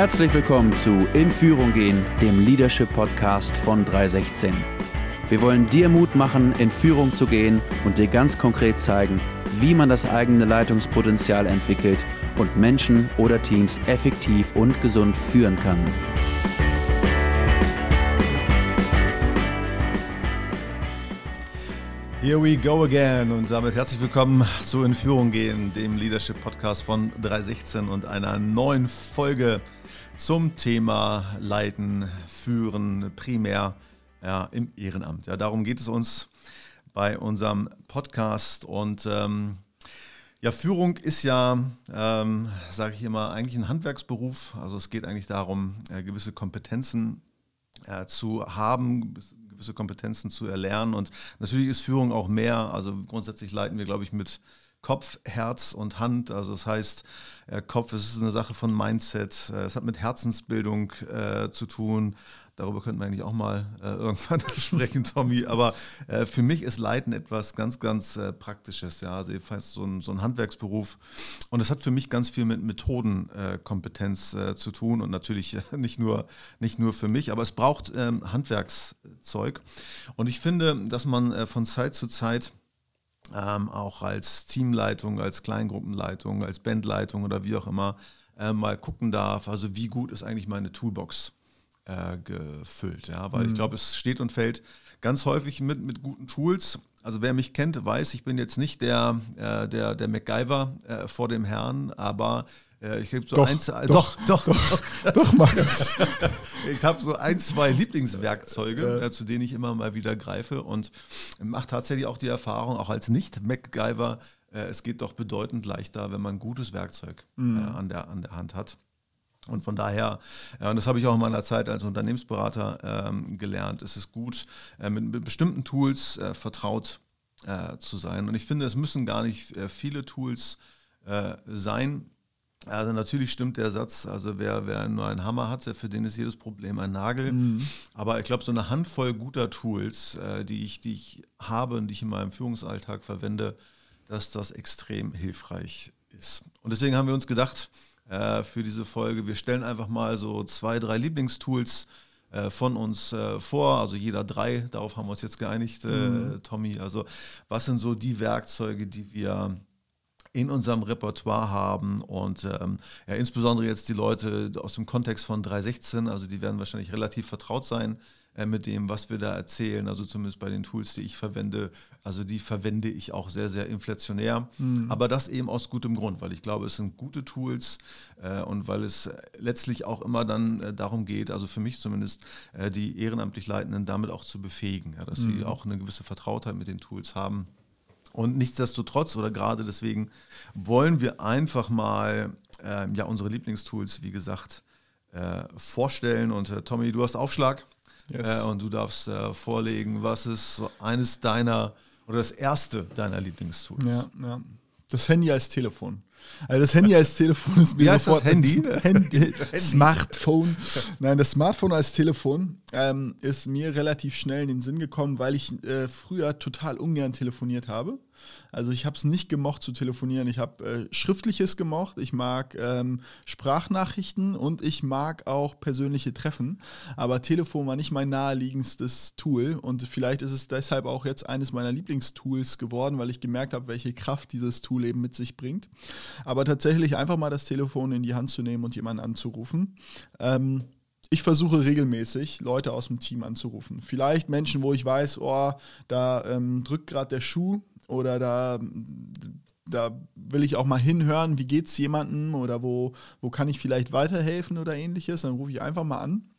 Herzlich willkommen zu In Führung gehen, dem Leadership Podcast von 316. Wir wollen dir Mut machen, in Führung zu gehen und dir ganz konkret zeigen, wie man das eigene Leitungspotenzial entwickelt und Menschen oder Teams effektiv und gesund führen kann. Here we go again und damit herzlich willkommen zu In Führung gehen, dem Leadership Podcast von 316 und einer neuen Folge zum Thema Leiten, Führen, primär ja, im Ehrenamt. Ja, darum geht es uns bei unserem Podcast und ähm, ja, Führung ist ja, ähm, sage ich immer, eigentlich ein Handwerksberuf. Also es geht eigentlich darum, äh, gewisse Kompetenzen äh, zu haben, gewisse Kompetenzen zu erlernen. Und natürlich ist Führung auch mehr. Also grundsätzlich leiten wir, glaube ich, mit Kopf, Herz und Hand. Also das heißt, äh, Kopf ist eine Sache von Mindset. Äh, es hat mit Herzensbildung äh, zu tun. Darüber könnten wir eigentlich auch mal äh, irgendwann sprechen, Tommy. Aber äh, für mich ist Leiten etwas ganz, ganz äh, Praktisches. Ja, also jedenfalls so ein, so ein Handwerksberuf. Und es hat für mich ganz viel mit Methodenkompetenz zu tun und natürlich nicht, nur, nicht nur für mich, aber es braucht ähm, Handwerkszeug. Und ich finde, dass man von Zeit zu Zeit ähm, auch als Teamleitung, als Kleingruppenleitung, als Bandleitung oder wie auch immer äh, mal gucken darf, also wie gut ist eigentlich meine Toolbox äh, gefüllt. Ja? Weil mhm. ich glaube, es steht und fällt ganz häufig mit, mit guten Tools. Also wer mich kennt, weiß, ich bin jetzt nicht der, äh, der, der MacGyver äh, vor dem Herrn, aber äh, ich habe so doch, ein, doch, doch, doch, doch, doch Markus. ich habe so ein, zwei Lieblingswerkzeuge, ja. Äh, zu denen ich immer mal wieder greife und mache tatsächlich auch die Erfahrung, auch als Nicht-MacGyver, äh, es geht doch bedeutend leichter, wenn man gutes Werkzeug mhm. an, der, an der Hand hat. Und von daher, ja, und das habe ich auch in meiner Zeit als Unternehmensberater ähm, gelernt, ist es gut, äh, mit, mit, bestimmten Tools äh, vertraut äh, zu sein. Und ich finde, es müssen gar nicht äh, viele Tools äh, sein. Also natürlich stimmt der Satz, also wer, wer nur einen Hammer hat, für den ist jedes Problem ein Nagel. Mhm. Aber ich glaube, so eine Handvoll guter Tools, äh, die, ich, die ich habe und die ich in meinem Führungsalltag verwende, dass das extrem hilfreich ist. Und deswegen haben wir uns gedacht, äh, für diese Folge. Wir stellen einfach mal so zwei, drei Lieblingstools äh, von uns vor, also jeder drei, darauf haben wir uns jetzt geeinigt, mhm. Tommy. Also was sind so die Werkzeuge, die wir in unserem Repertoire haben und ähm, ja, insbesondere jetzt die Leute aus dem Kontext von 316, also die werden wahrscheinlich relativ vertraut sein äh, mit dem, was wir da erzählen, also zumindest bei den Tools, die ich verwende, also die verwende ich auch sehr, sehr inflationär, mhm. aber das eben aus gutem Grund, weil ich glaube, es sind gute Tools äh, und weil es letztlich auch immer dann äh, darum geht, also für mich zumindest, äh, die ehrenamtlich Leitenden damit auch zu befähigen, ja, dass mhm. sie auch eine gewisse Vertrautheit mit den Tools haben und nichtsdestotrotz oder gerade deswegen wollen wir einfach mal äh, ja, unsere Lieblingstools, wie gesagt, äh, vorstellen. Und äh, Tommy, du hast Aufschlag yes. Äh, und du darfst äh, vorlegen, was ist so eines deiner oder das erste deiner Lieblingstools. Ja, ja. Das Handy als Telefon. Also das Handy als Telefon ist mir Wie heißt sofort das Handy? Handy, Smartphone. Nein, das Smartphone als Telefon ähm, ist mir relativ schnell in den Sinn gekommen, weil ich äh, früher total ungern telefoniert habe. Also ich habe es nicht gemocht zu telefonieren. Ich habe äh, Schriftliches gemocht. Ich mag ähm, Sprachnachrichten und ich mag auch persönliche Treffen. Aber Telefon war nicht mein naheliegendstes Tool und vielleicht ist es deshalb auch jetzt eines meiner Lieblingstools geworden, weil ich gemerkt habe, welche Kraft dieses Tool eben mit sich bringt. Aber tatsächlich einfach mal das Telefon in die Hand zu nehmen und jemanden anzurufen. Ähm, ich versuche regelmäßig Leute aus dem Team anzurufen. Vielleicht Menschen, wo ich weiß, oh, da ähm, drückt gerade der Schuh oder da, da will ich auch mal hinhören, wie geht es jemandem oder wo, wo kann ich vielleicht weiterhelfen oder ähnliches. Dann rufe ich einfach mal an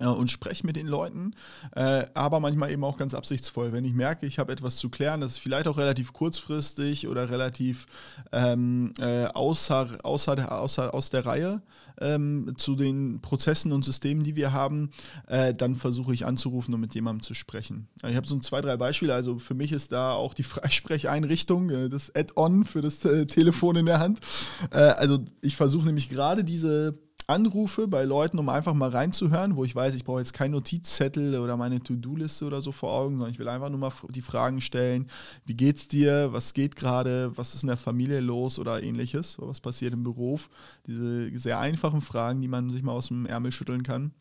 und spreche mit den Leuten, äh, aber manchmal eben auch ganz absichtsvoll. Wenn ich merke, ich habe etwas zu klären, das ist vielleicht auch relativ kurzfristig oder relativ ähm, äh, außer, außer, außer, aus der Reihe ähm, zu den Prozessen und Systemen, die wir haben, äh, dann versuche ich anzurufen und mit jemandem zu sprechen. Ich habe so zwei, drei Beispiele. Also für mich ist da auch die Freisprecheinrichtung, äh, das Add-on für das äh, Telefon in der Hand. also ich versuche nämlich gerade diese anrufe bei Leuten, um einfach mal reinzuhören, wo ich weiß, ich brauche jetzt keinen Notizzettel oder meine To-Do-Liste oder so vor Augen, sondern ich will einfach nur mal die Fragen stellen, wie geht's dir, was geht gerade, was ist in der Familie los oder ähnliches, was passiert im Beruf. Diese sehr einfachen Fragen, die man sich mal aus dem Ärmel schütteln kann.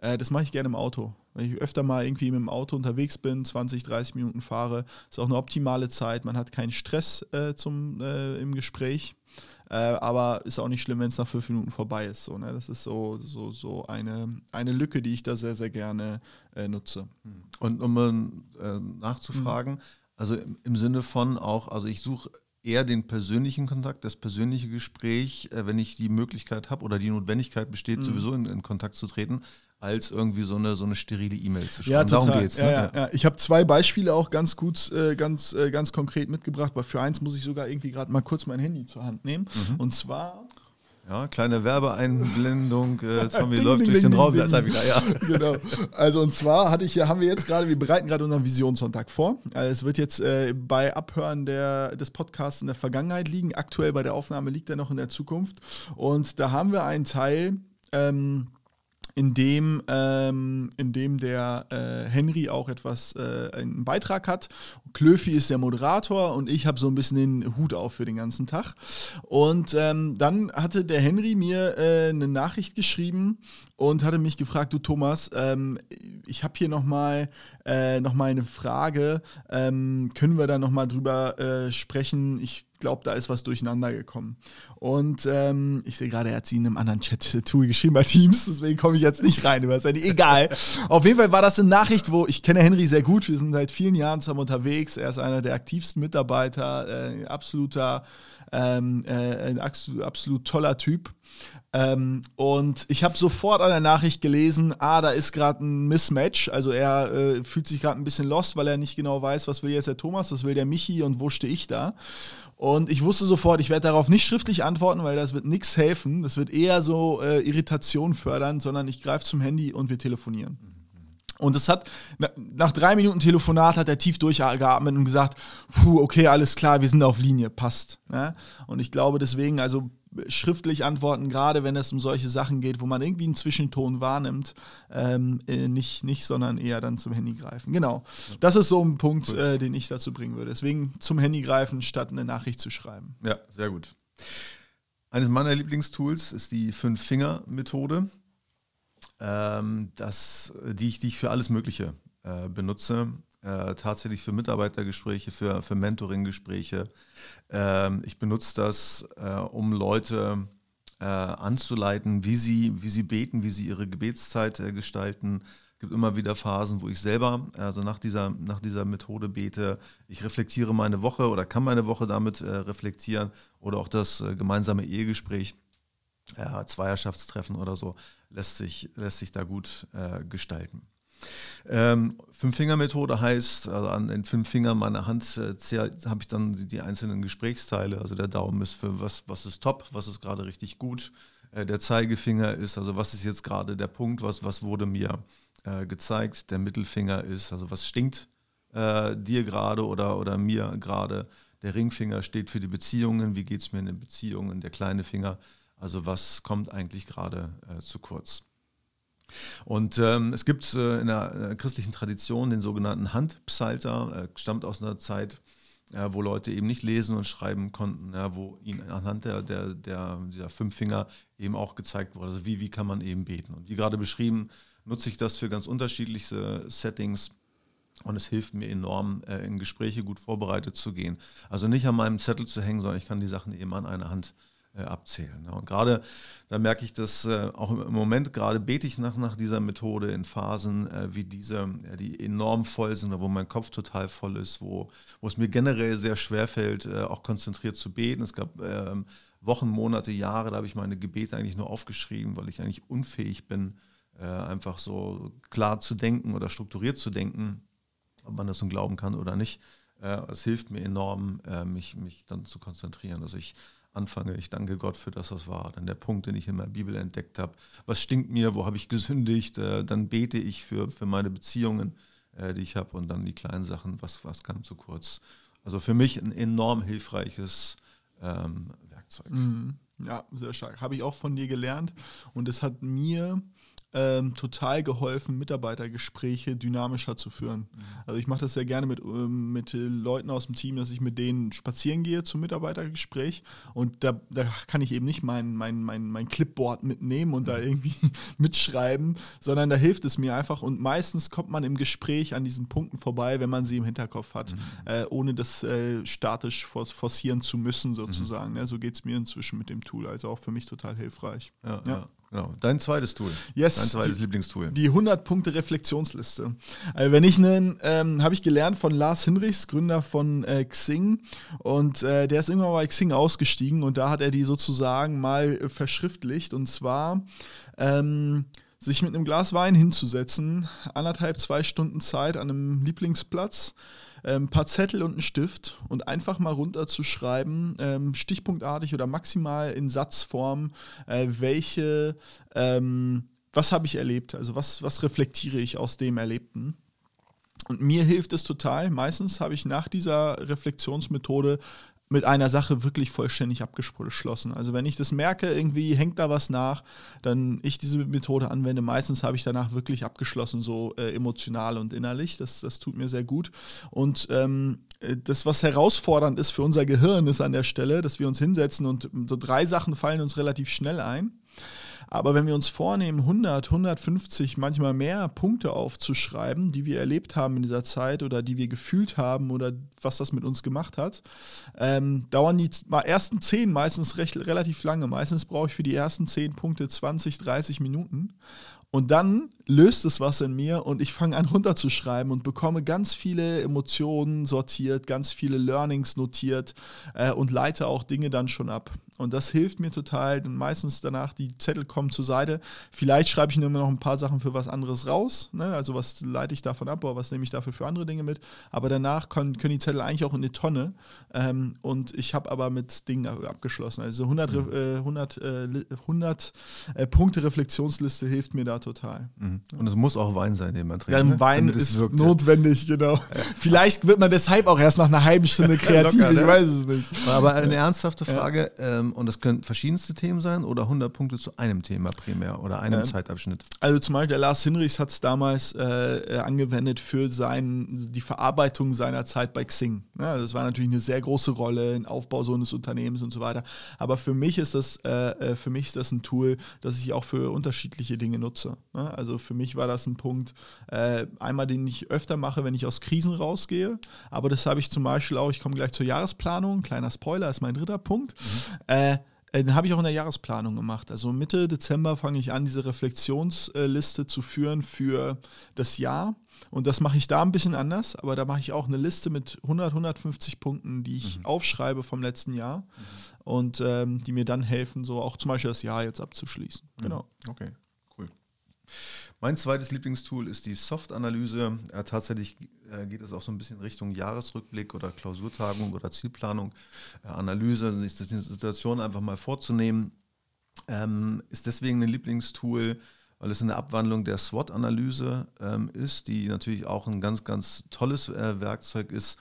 Äh, das mache ich gerne im Auto. Wenn ich öfter mal irgendwie mit dem Auto unterwegs bin, 20, 30 Minuten fahre, ist auch eine optimale Zeit. Man hat keinen Stress äh, zum, äh, im Gespräch. Äh, aber ist auch nicht schlimm, wenn es nach fünf Minuten vorbei ist. So, ne? Das ist so, so, so eine, eine Lücke, die ich da sehr, sehr gerne äh, nutze. Und um äh, nachzufragen, mhm. also im, im, Sinne von auch, also ich suche eher den persönlichen Kontakt, das persönliche Gespräch, äh, wenn ich die Möglichkeit habe oder die Notwendigkeit besteht, mhm. sowieso in, in Kontakt zu treten als irgendwie so eine, so eine sterile E-Mail zu schreiben. Ja, total. Darum geht's. Ne? Ja, ja. Ich habe zwei Beispiele auch ganz gut, äh, ganz, äh, ganz konkret mitgebracht, weil für eins muss ich sogar irgendwie gerade mal kurz mein Handy zur Hand nehmen. Mhm. Und zwar ja, kleine Werbeeinblendung. Äh, jetzt haben wir läuft ding, durch ding, den Raum. Ding. Wieder, ja. genau. Also und zwar hatte ich haben wir jetzt gerade, wir bereiten gerade unseren Visionssonntag vor. Also es wird jetzt äh, bei Abhören der, des Podcasts in der Vergangenheit liegen. Aktuell bei der Aufnahme liegt er noch in der Zukunft. Und da haben wir einen Teil. Ähm, in dem, ähm, in dem der äh, Henry auch etwas, äh, einen Beitrag hat. Klöfi ist der Moderator und ich habe so ein bisschen den Hut auf für den ganzen Tag. Und ähm, dann hatte der Henry mir äh, eine Nachricht geschrieben und hatte mich gefragt, du Thomas, ähm, ich habe hier nochmal äh, noch eine Frage, ähm, können wir da nochmal drüber äh, sprechen? Ich glaube, da ist was durcheinander gekommen. Und ähm, ich sehe gerade, er hat sie in einem anderen Chat-Tool geschrieben bei Teams, deswegen komme ich jetzt nicht rein. Aber egal. Auf jeden Fall war das eine Nachricht, wo ich kenne Henry sehr gut. Wir sind seit vielen Jahren zusammen unterwegs. Er ist einer der aktivsten Mitarbeiter, äh, absoluter, ähm, äh, ein absolut toller Typ. Ähm, und ich habe sofort an der Nachricht gelesen, ah, da ist gerade ein Mismatch. Also er äh, fühlt sich gerade ein bisschen lost, weil er nicht genau weiß, was will jetzt der Thomas, was will der Michi und wo stehe ich da. Und ich wusste sofort, ich werde darauf nicht schriftlich antworten, weil das wird nichts helfen. Das wird eher so äh, Irritation fördern, sondern ich greife zum Handy und wir telefonieren. Und es hat, nach drei Minuten Telefonat hat er tief durchgeatmet und gesagt, puh, okay, alles klar, wir sind auf Linie, passt. Ja? Und ich glaube deswegen, also schriftlich antworten, gerade wenn es um solche Sachen geht, wo man irgendwie einen Zwischenton wahrnimmt, ähm, äh, nicht, nicht, sondern eher dann zum Handy greifen. Genau. Das ist so ein Punkt, cool. äh, den ich dazu bringen würde. Deswegen zum Handy greifen, statt eine Nachricht zu schreiben. Ja, sehr gut. Eines meiner Lieblingstools ist die Fünf-Finger-Methode, ähm, die, ich, die ich für alles Mögliche äh, benutze äh, tatsächlich für Mitarbeitergespräche, für, für Mentoring-Gespräche. Ähm, ich benutze das, äh, um Leute äh, anzuleiten, wie sie, wie sie beten, wie sie ihre Gebetszeit äh, gestalten. Es gibt immer wieder Phasen, wo ich selber, also nach dieser, nach dieser Methode bete. Ich reflektiere meine Woche oder kann meine Woche damit äh, reflektieren oder auch das gemeinsame Ehegespräch. Zweierschaftstreffen oder so lässt sich, lässt sich da gut gestalten. Ähm, Fünf-Finger-Methode heißt, also an den fünf Fingern meiner Hand äh, habe ich dann die, die, einzelnen Gesprächsteile. Also der Daumen ist für was, was ist top, was ist gerade richtig gut. Äh, der Zeigefinger ist, also was ist jetzt gerade der Punkt, was, was wurde mir äh, gezeigt. Der Mittelfinger ist, also was stinkt äh, dir gerade oder, oder mir gerade. Der Ringfinger steht für die Beziehungen, wie geht es mir in den Beziehungen. Der kleine Finger, also was kommt eigentlich gerade äh, zu kurz. Und ähm, es gibt äh, in der äh, christlichen Tradition den sogenannten Handpsalter, äh, stammt aus einer Zeit, äh, wo Leute eben nicht lesen und schreiben konnten, ja, wo ihnen anhand der, der, der, dieser fünf Finger eben auch gezeigt wurde, also wie, wie kann man eben beten. Und wie gerade beschrieben, nutze ich das für ganz unterschiedlichste Settings. Und es hilft mir enorm, äh, in Gespräche gut vorbereitet zu gehen. Also nicht an meinem Zettel zu hängen, sondern ich kann die Sachen eben an einer Hand äh, abzählen. Und gerade da merke ich dass äh, auch im Moment, gerade bete ich nach, nach dieser Methode in Phasen äh, wie diese, die enorm voll sind, wo mein Kopf total voll ist, wo, wo es mir generell sehr schwer fällt, auch konzentriert zu beten. Es gab ähm, Wochen, Monate, Jahre, da habe ich meine Gebete eigentlich nur aufgeschrieben, weil ich eigentlich unfähig bin, einfach so klar zu denken oder strukturiert zu denken, ob man das nun glauben kann oder nicht. Es hilft mir enorm, mich, mich dann zu konzentrieren. Also ich anfange, ich danke Gott für das, was war. Dann der Punkt, den ich in der Bibel entdeckt habe. Was stinkt mir? Wo habe ich gesündigt? Äh, dann bete ich für, für meine Beziehungen, äh, die ich habe. Und dann die kleinen Sachen, was, was kam zu kurz. Also für mich ein enorm hilfreiches ähm, Werkzeug. Mhm. Ja, sehr stark. Habe ich auch von dir gelernt und es hat mir ähm, total geholfen, Mitarbeitergespräche dynamischer zu führen. Mhm. Also ich mache das sehr gerne mit, ähm, mit Leuten aus dem Team, dass ich mit denen spazieren gehe zum Mitarbeitergespräch und da, da kann ich eben nicht mein, mein, mein, mein Clipboard mitnehmen und da mhm. irgendwie mitschreiben, sondern da hilft es mir einfach und meistens kommt man im Gespräch an diesen Punkten vorbei, wenn man sie im Hinterkopf hat, mhm. äh, ohne das äh, statisch forcieren zu müssen sozusagen. Mhm. Ja, so geht es mir inzwischen mit dem Tool, also auch für mich total hilfreich. ja. ja. Genau. Dein zweites Tool. Yes. Dein zweites die, Lieblingstool. Die 100-Punkte-Reflexionsliste. Also wenn ich einen, ähm, habe ich gelernt von Lars Hinrichs, Gründer von äh, Xing. Und äh, der ist irgendwann bei Xing ausgestiegen und da hat er die sozusagen mal äh, verschriftlicht. Und zwar ähm, sich mit einem Glas Wein hinzusetzen, anderthalb, zwei Stunden Zeit an einem Lieblingsplatz ein ähm, paar Zettel und einen Stift und einfach mal runterzuschreiben, ähm, stichpunktartig oder maximal in Satzform, äh, welche, ähm, was habe ich erlebt, also was, was reflektiere ich aus dem Erlebten. Und mir hilft es total. Meistens habe ich nach dieser Reflexionsmethode mit einer Sache wirklich vollständig abgeschlossen. Also wenn ich das merke, irgendwie hängt da was nach, dann ich diese Methode anwende. Meistens habe ich danach wirklich abgeschlossen, so äh, emotional und innerlich. Das, das tut mir sehr gut. Und ähm, äh, das, was herausfordernd ist für unser Gehirn, ist an der Stelle, dass wir uns hinsetzen und so drei Sachen fallen uns relativ schnell ein. Aber wenn wir uns vornehmen, 100, 150, manchmal mehr Punkte aufzuschreiben, die wir erlebt haben in dieser Zeit oder die wir gefühlt haben oder was das mit uns gemacht hat, ähm, dauern die ersten 10 meistens recht, relativ lange. Meistens brauche ich für die ersten 10 Punkte 20, 30 Minuten. Und dann löst es was in mir und ich fange an runterzuschreiben und bekomme ganz viele Emotionen sortiert, ganz viele Learnings notiert äh, und leite auch Dinge dann schon ab. Und das hilft mir total. Und meistens danach, die Zettel kommen zur Seite. Vielleicht schreibe ich nur immer noch ein paar Sachen für was anderes raus. Ne? Also was leite ich davon ab oder was nehme ich dafür für andere Dinge mit. Aber danach können, können die Zettel eigentlich auch in eine Tonne. Ähm, und ich habe aber mit Dingen abgeschlossen. Also 100, mhm. äh, 100, äh, 100 äh, Punkte Reflexionsliste hilft mir da total. Mhm. Und es muss auch Wein sein, den man trinkt. Ja, ne? Wein ist wirkt, notwendig, genau. Ja. Vielleicht wird man deshalb auch erst nach einer halben Stunde kreativ. Locker, ne? Ich weiß es nicht. Aber eine ernsthafte Frage. Ja. Ähm, ähm, und das können verschiedenste Themen sein oder 100 Punkte zu einem Thema primär oder einem ja. Zeitabschnitt. Also zum Beispiel der Lars Hinrichs hat es damals äh, äh, angewendet für sein, die Verarbeitung seiner Zeit bei Xing. Ja, das war natürlich eine sehr große Rolle im Aufbau so eines Unternehmens und so weiter. Aber für mich ist das, äh, äh, für mich ist das ein Tool, das ich auch für unterschiedliche Dinge nutze. Ne? Also für mich war das ein Punkt, äh, einmal den ich öfter mache, wenn ich aus Krisen rausgehe. Aber das habe ich zum Beispiel auch, ich komme gleich zur Jahresplanung, kleiner Spoiler ist mein dritter Punkt. Mhm. Äh, äh, den habe ich auch in der Jahresplanung gemacht. Also Mitte Dezember fange ich an, diese Reflexionsliste zu führen für das Jahr. Und das mache ich da ein bisschen anders, aber da mache ich auch eine Liste mit 100, 150 Punkten, die ich mhm. aufschreibe vom letzten Jahr mhm. und ähm, die mir dann helfen, so auch zum Beispiel das Jahr jetzt abzuschließen. Mhm. Genau. Okay. Mein zweites Lieblingstool ist die Soft-Analyse. Ja, tatsächlich äh, geht es auch so ein bisschen Richtung Jahresrückblick oder Klausurtagung oder Zielplanung, äh, Analyse, sich die Situation einfach mal vorzunehmen. Ähm, ist deswegen ein Lieblingstool, weil es eine Abwandlung der SWOT-Analyse ähm, ist, die natürlich auch ein ganz, ganz tolles äh, Werkzeug ist.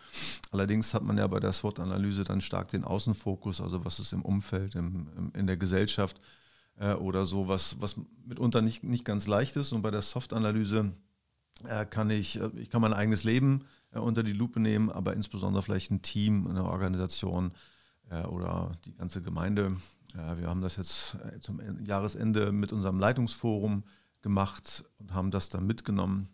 Allerdings hat man ja bei der SWOT-Analyse dann stark den Außenfokus, also was ist im Umfeld, im, im, in der Gesellschaft äh, oder so, was, was mitunter nicht, nicht ganz leicht ist. Und bei der Soft-Analyse äh, kann ich, äh, ich kann mein eigenes Leben äh, unter die Lupe nehmen, aber insbesondere vielleicht ein Team, eine Organisation äh, oder die ganze Gemeinde. wir haben das jetzt zum Jahresende mit unserem Leitungsforum gemacht und haben das dann mitgenommen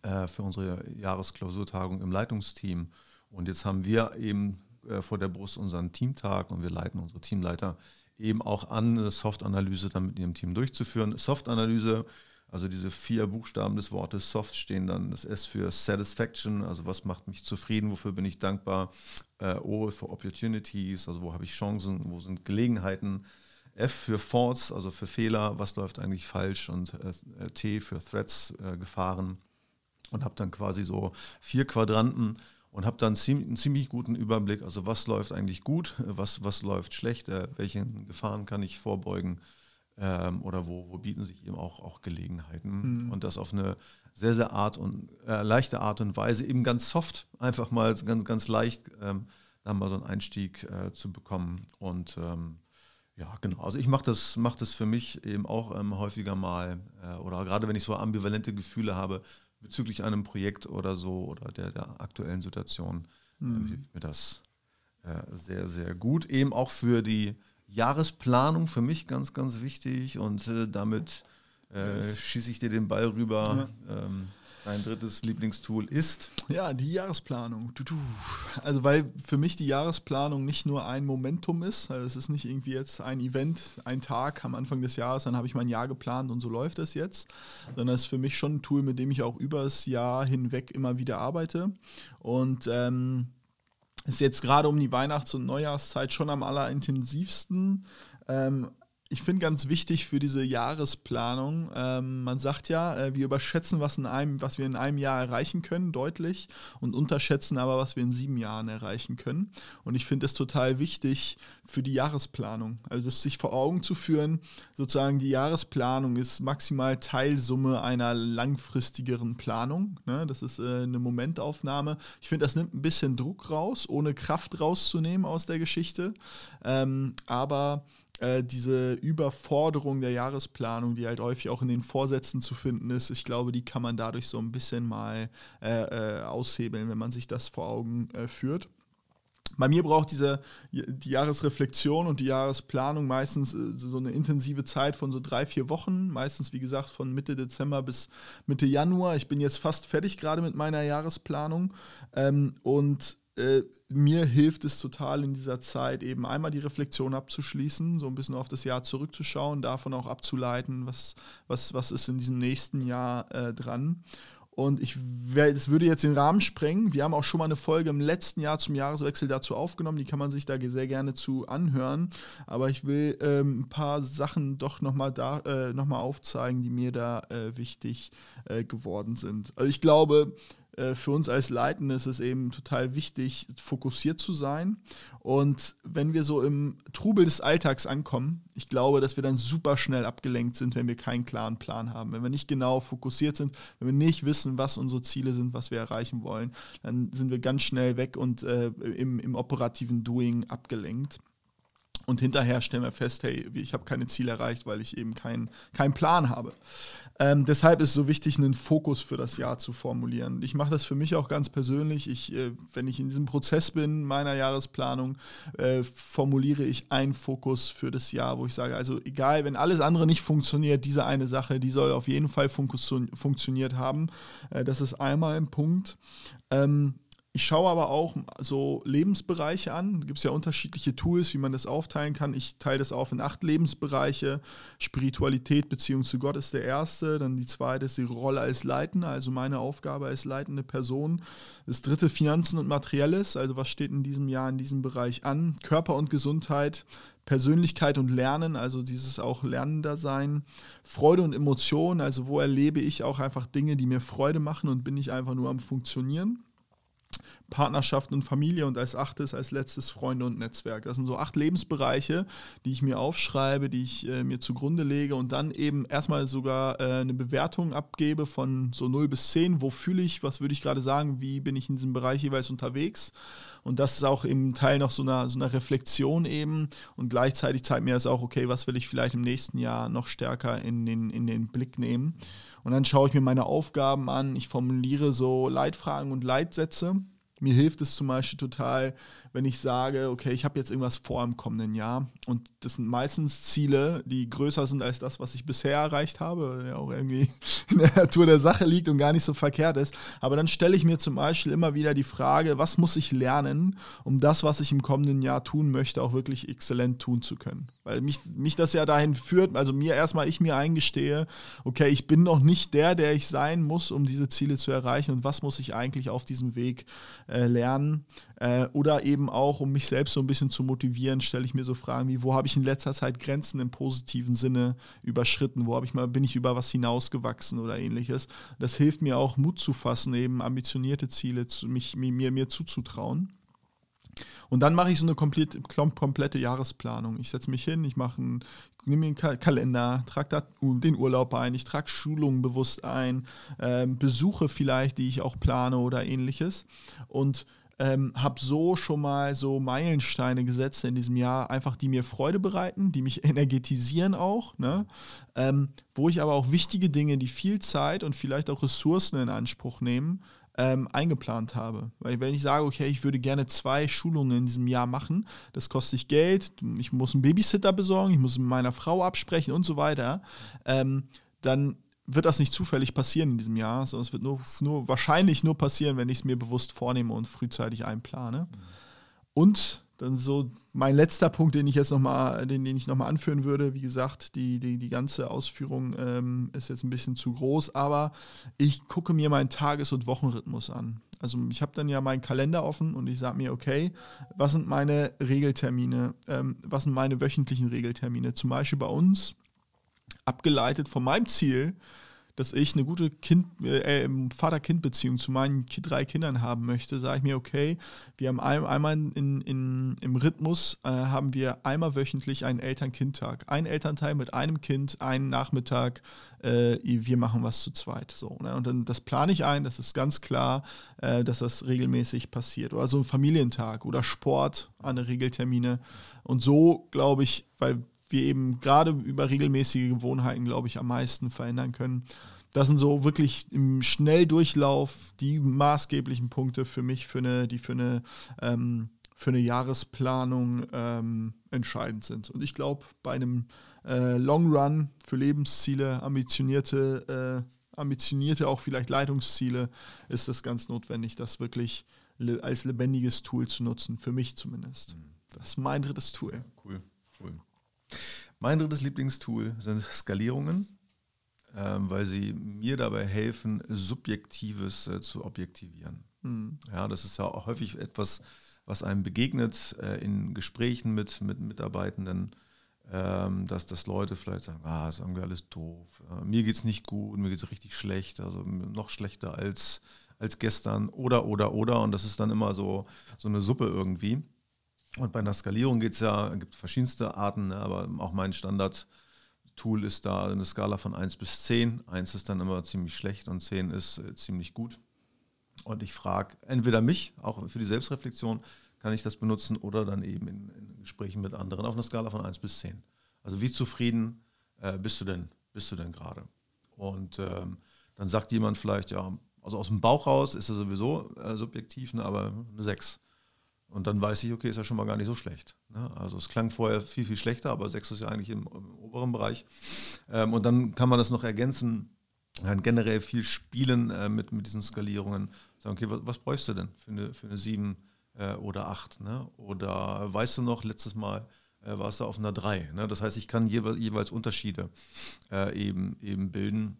für unsere Jahresklausurtagung im Leitungsteam. Und jetzt haben wir eben vor der Brust unseren Teamtag und wir leiten unsere Teamleiter eben auch an, eine Soft-Analyse dann mit ihrem Team durchzuführen. Soft-Analyse, also diese vier Buchstaben des Wortes Soft stehen dann das S für Satisfaction, also was macht mich zufrieden, wofür bin ich dankbar. Äh, o für Opportunities, also wo habe ich Chancen, wo sind Gelegenheiten. F für Faults, also für Fehler, was läuft eigentlich falsch. Und äh, T für Threats, äh, Gefahren. Und habe dann quasi so vier Quadranten und habe dann einen ziemlich guten Überblick, also was läuft eigentlich gut, was, was läuft schlecht, äh, welchen Gefahren kann ich vorbeugen ähm, oder wo, wo bieten sich eben auch, auch Gelegenheiten. Mhm. Und das auf eine sehr, sehr Art und, äh, leichte Art und Weise, eben ganz soft, einfach mal ganz, ganz leicht ähm, da mal so einen Einstieg äh, zu bekommen. Und ähm, ja, genau. Also ich mache das, mach das für mich eben auch ähm, häufiger mal äh, oder gerade wenn ich so ambivalente Gefühle habe bezüglich einem Projekt oder so oder der, der aktuellen Situation, mhm. hilft mir das äh, sehr, sehr gut. Eben auch für die Jahresplanung für mich ganz, ganz wichtig und äh, damit äh, schieße ich dir den Ball rüber. Ja. Ähm, Dein drittes Lieblingstool ist? Ja, die Jahresplanung. Also weil für mich die Jahresplanung nicht nur ein Momentum ist, also es ist nicht irgendwie jetzt ein Event, ein Tag am Anfang des Jahres, dann habe ich mein Jahr geplant und so läuft es jetzt, sondern es ist für mich schon ein Tool, mit dem ich auch über das Jahr hinweg immer wieder arbeite. Und ähm, ist jetzt gerade um die Weihnachts- und Neujahrszeit schon am allerintensivsten. Ähm, ich finde ganz wichtig für diese Jahresplanung, ähm, man sagt ja, äh, wir überschätzen, was, in einem, was wir in einem Jahr erreichen können, deutlich, und unterschätzen aber, was wir in sieben Jahren erreichen können. Und ich finde es total wichtig für die Jahresplanung. Also das sich vor Augen zu führen, sozusagen die Jahresplanung ist maximal Teilsumme einer langfristigeren Planung. Ne? Das ist äh, eine Momentaufnahme. Ich finde, das nimmt ein bisschen Druck raus, ohne Kraft rauszunehmen aus der Geschichte. Ähm, aber äh, diese Überforderung der Jahresplanung, die halt häufig auch in den Vorsätzen zu finden ist, ich glaube, die kann man dadurch so ein bisschen mal äh, äh, aushebeln, wenn man sich das vor Augen äh, führt. Bei mir braucht diese die Jahresreflexion und die Jahresplanung meistens so eine intensive Zeit von so drei, vier Wochen. Meistens, wie gesagt, von Mitte Dezember bis Mitte Januar. Ich bin jetzt fast fertig gerade mit meiner Jahresplanung. Ähm, und äh, mir hilft es total in dieser Zeit eben einmal die Reflexion abzuschließen, so ein bisschen auf das Jahr zurückzuschauen, davon auch abzuleiten, was, was, was ist in diesem nächsten Jahr äh, dran. Und ich das würde jetzt den Rahmen sprengen. Wir haben auch schon mal eine Folge im letzten Jahr zum Jahreswechsel dazu aufgenommen. Die kann man sich da sehr gerne zu anhören. Aber ich will ähm, ein paar Sachen doch nochmal äh, noch aufzeigen, die mir da äh, wichtig äh, geworden sind. Also ich glaube, für uns als Leitende ist es eben total wichtig, fokussiert zu sein. Und wenn wir so im Trubel des Alltags ankommen, ich glaube, dass wir dann super schnell abgelenkt sind, wenn wir keinen klaren Plan haben. Wenn wir nicht genau fokussiert sind, wenn wir nicht wissen, was unsere Ziele sind, was wir erreichen wollen, dann sind wir ganz schnell weg und äh, im, im operativen Doing abgelenkt. Und hinterher stellen wir fest, hey, ich habe keine Ziele erreicht, weil ich eben keinen kein Plan habe. Ähm, deshalb ist es so wichtig, einen Fokus für das Jahr zu formulieren. Ich mache das für mich auch ganz persönlich. Ich, äh, wenn ich in diesem Prozess bin, meiner Jahresplanung, äh, formuliere ich einen Fokus für das Jahr, wo ich sage, also egal, wenn alles andere nicht funktioniert, diese eine Sache, die soll auf jeden Fall funktioniert haben. Äh, das ist einmal ein Punkt. Ähm, ich schaue aber auch so Lebensbereiche an. Da gibt es ja unterschiedliche Tools, wie man das aufteilen kann. Ich teile das auf in acht Lebensbereiche. Spiritualität, Beziehung zu Gott ist der erste. Dann die zweite ist die Rolle als Leitender, also meine Aufgabe als leitende Person. Das dritte Finanzen und Materielles, also was steht in diesem Jahr in diesem Bereich an. Körper und Gesundheit, Persönlichkeit und Lernen, also dieses auch Lernender sein. Freude und Emotionen, also wo erlebe ich auch einfach Dinge, die mir Freude machen und bin ich einfach nur am Funktionieren. Partnerschaft und Familie und als achtes, als letztes Freunde und Netzwerk. Das sind so acht Lebensbereiche, die ich mir aufschreibe, die ich äh, mir zugrunde lege und dann eben erstmal sogar äh, eine Bewertung abgebe von so 0 bis 10. Wo fühle ich, was würde ich gerade sagen, wie bin ich in diesem Bereich jeweils unterwegs? Und das ist auch im Teil noch so einer, so einer Reflexion eben und gleichzeitig zeigt mir das auch, okay, was will ich vielleicht im nächsten Jahr noch stärker in den, in den Blick nehmen. Und dann schaue ich mir meine Aufgaben an, ich formuliere so Leitfragen und Leitsätze mir hilft es zum Beispiel total, wenn ich sage, okay, ich habe jetzt irgendwas vor im kommenden Jahr und das sind meistens Ziele, die größer sind als das, was ich bisher erreicht habe, ja auch irgendwie in der Natur der Sache liegt und gar nicht so verkehrt ist. Aber dann stelle ich mir zum Beispiel immer wieder die Frage, was muss ich lernen, um das, was ich im kommenden Jahr tun möchte, auch wirklich exzellent tun zu können. Weil mich, mich das ja dahin führt, also mir erstmal ich mir eingestehe, okay, ich bin noch nicht der, der ich sein muss, um diese Ziele zu erreichen und was muss ich eigentlich auf diesem Weg äh, lernen. Äh, oder eben auch, um mich selbst so ein bisschen zu motivieren, stelle ich mir so Fragen wie, wo habe ich in letzter Zeit Grenzen im positiven Sinne überschritten, wo habe ich mal, bin ich über was hinausgewachsen oder ähnliches. Das hilft mir auch, Mut zu fassen, eben ambitionierte Ziele zu, mich, mir, mir zuzutrauen. Und dann mache ich so eine komplette, komplette Jahresplanung. Ich setze mich hin, ich mache einen, nehme einen Kalender, trage den Urlaub ein, ich trage Schulungen bewusst ein, äh, Besuche vielleicht, die ich auch plane oder ähnliches. Und ähm, habe so schon mal so Meilensteine gesetzt in diesem Jahr, einfach die mir Freude bereiten, die mich energetisieren auch, ne? Ähm, wo ich aber auch wichtige Dinge, die viel Zeit und vielleicht auch Ressourcen in Anspruch nehmen, ähm, eingeplant habe. Weil wenn ich sage, okay, ich würde gerne zwei Schulungen in diesem Jahr machen, das kostet sich Geld, ich muss einen Babysitter besorgen, ich muss mit meiner Frau absprechen und so weiter, ähm, dann wird das nicht zufällig passieren in diesem Jahr, sondern es wird nur, nur wahrscheinlich nur passieren, wenn ich es mir bewusst vornehme und frühzeitig einplane. Und dann so mein letzter Punkt, den ich jetzt nochmal, den, den ich nochmal anführen würde, wie gesagt, die, die, die ganze Ausführung ähm, ist jetzt ein bisschen zu groß, aber ich gucke mir meinen Tages- und Wochenrhythmus an. Also ich habe dann ja meinen Kalender offen und ich sage mir, okay, was sind meine Regeltermine, ähm, was sind meine wöchentlichen Regeltermine? Zum Beispiel bei uns, abgeleitet von meinem Ziel, dass ich eine gute kind, äh, Vater-Kind-Beziehung zu meinen drei Kindern haben möchte, sage ich mir, okay, wir haben ein, einmal in, in, im Rhythmus, äh, haben wir einmal wöchentlich einen Eltern-Kind-Tag. Ein Elternteil mit einem Kind, einen Nachmittag, äh, wir machen was zu zweit. So, ne? Und dann das plane ich ein, das ist ganz klar, äh, dass das regelmäßig passiert. Oder so ein Familientag oder Sport, an Regeltermine. Und so, glaube ich, weil wir eben gerade über regelmäßige Gewohnheiten, glaube ich, am meisten verändern können. Das sind so wirklich im Schnelldurchlauf die maßgeblichen Punkte für mich, für eine, die für eine, ähm, für eine Jahresplanung ähm, entscheidend sind. Und ich glaube, bei einem äh, Long Run für Lebensziele, ambitionierte, äh, ambitionierte auch vielleicht Leitungsziele, ist es ganz notwendig, das wirklich le als lebendiges Tool zu nutzen, für mich zumindest. Mhm. Das ist mein drittes Tool. Cool, cool. Mein drittes Lieblingstool sind Skalierungen, ähm, weil sie mir dabei helfen, Subjektives äh, zu objektivieren. Mhm. Ja, das ist ja auch häufig etwas, was einem begegnet äh, in Gesprächen mit, mit Mitarbeitenden, ähm, dass, dass Leute vielleicht sagen, ah, ist irgendwie alles doof, äh, mir geht es nicht gut, mir geht es richtig schlecht, also noch schlechter als, als gestern oder, oder, oder. Und das ist dann immer so, so eine Suppe irgendwie. Und bei einer Skalierung geht es ja, gibt verschiedenste Arten, ne, aber auch mein Standard-Tool ist da eine Skala von 1 bis 10. 1 ist dann immer ziemlich schlecht und 10 ist äh, ziemlich gut. Und ich frage entweder mich, auch für die Selbstreflexion, kann ich das benutzen oder dann eben in, in Gesprächen mit anderen auf einer Skala von 1 bis 10. Also wie zufrieden äh, bist du denn, bist du denn gerade? Und ähm, dann sagt jemand vielleicht, ja, also aus dem Bauch raus ist er sowieso äh, subjektiv, ne, aber eine 6. Und dann weiß ich, okay, ist ja schon mal gar nicht so schlecht. Ne? Also es klang vorher viel, viel schlechter, aber 6 ist ja eigentlich im, im oberen Bereich. Ähm, und dann kann man das noch ergänzen, dann generell viel spielen äh, mit, mit diesen Skalierungen. Sagen, okay, was, was bräuchst du denn für eine, für eine 7 äh, oder 8? Ne? Oder weißt du noch, letztes Mal äh, warst du auf einer 3. Ne? Das heißt, ich kann jeweils, jeweils Unterschiede eben, eben bilden.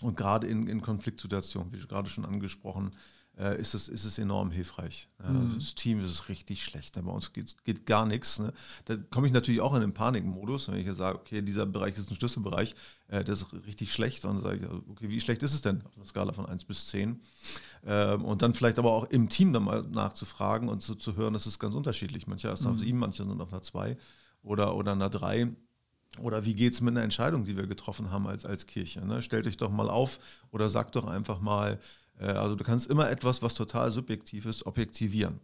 Und gerade in, in Konfliktsituationen, wie gerade schon angesprochen, äh, ist, es, ist es enorm hilfreich. Mhm. Das Team ist richtig schlecht. Bei uns geht, geht gar nichts. Ne? Da komme ich natürlich auch in den Panikmodus, wenn ich sage, okay, dieser Bereich ist ein Schlüsselbereich, äh, der ist richtig schlecht. Und dann sage ich, okay, wie schlecht ist es denn auf einer Skala von 1 bis 10? Ähm, und dann vielleicht aber auch im Team dann mal nachzufragen und so zu hören, das ist ganz unterschiedlich. Manche erst mhm. auf 7, manche sind auf einer 2 oder, oder einer 3. Oder wie geht es mit einer Entscheidung, die wir getroffen haben als, als Kirche? Ne? Stellt euch doch mal auf oder sagt doch einfach mal, äh, also du kannst immer etwas, was total subjektiv ist, objektivieren.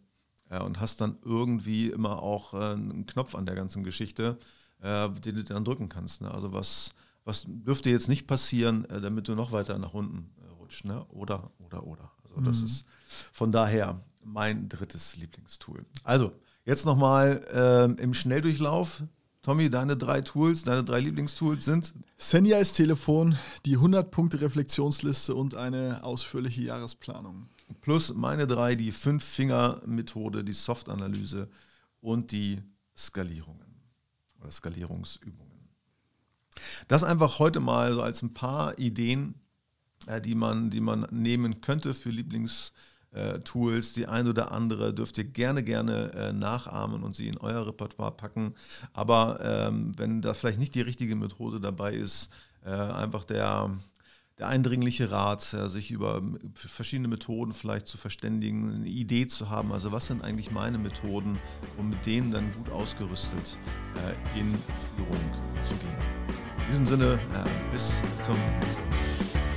und hast dann irgendwie immer auch äh, einen Knopf an der ganzen Geschichte, äh, den du dann drücken kannst. Ne? Also was, was dürfte jetzt nicht passieren, damit du noch weiter nach unten rutschst. Ne? Oder, oder, oder. Also das mhm. ist von daher mein drittes Lieblingstool. Also jetzt nochmal äh, im Schnelldurchlauf Tommy, deine drei Tools, deine drei Lieblingstools sind? Senja ist Telefon, die 100-Punkte-Reflexionsliste und eine ausführliche Jahresplanung. Plus meine drei, die Fünf-Finger-Methode, die Soft-Analyse und die Skalierungen oder Skalierungsübungen. Das einfach heute mal so als ein paar Ideen, äh, die man, die man nehmen könnte für Lieblingstools Tools. Die ein oder andere dürft ihr gerne, gerne äh, nachahmen und sie in euer Repertoire packen. Aber ähm, wenn da vielleicht nicht die richtige Methode dabei ist, äh, einfach der, der eindringliche Rat, äh, sich über verschiedene Methoden vielleicht zu verständigen, eine Idee zu haben, also was sind eigentlich meine Methoden, um mit denen dann gut ausgerüstet äh, in Führung zu gehen. In diesem Sinne, äh, bis zum nächsten Mal.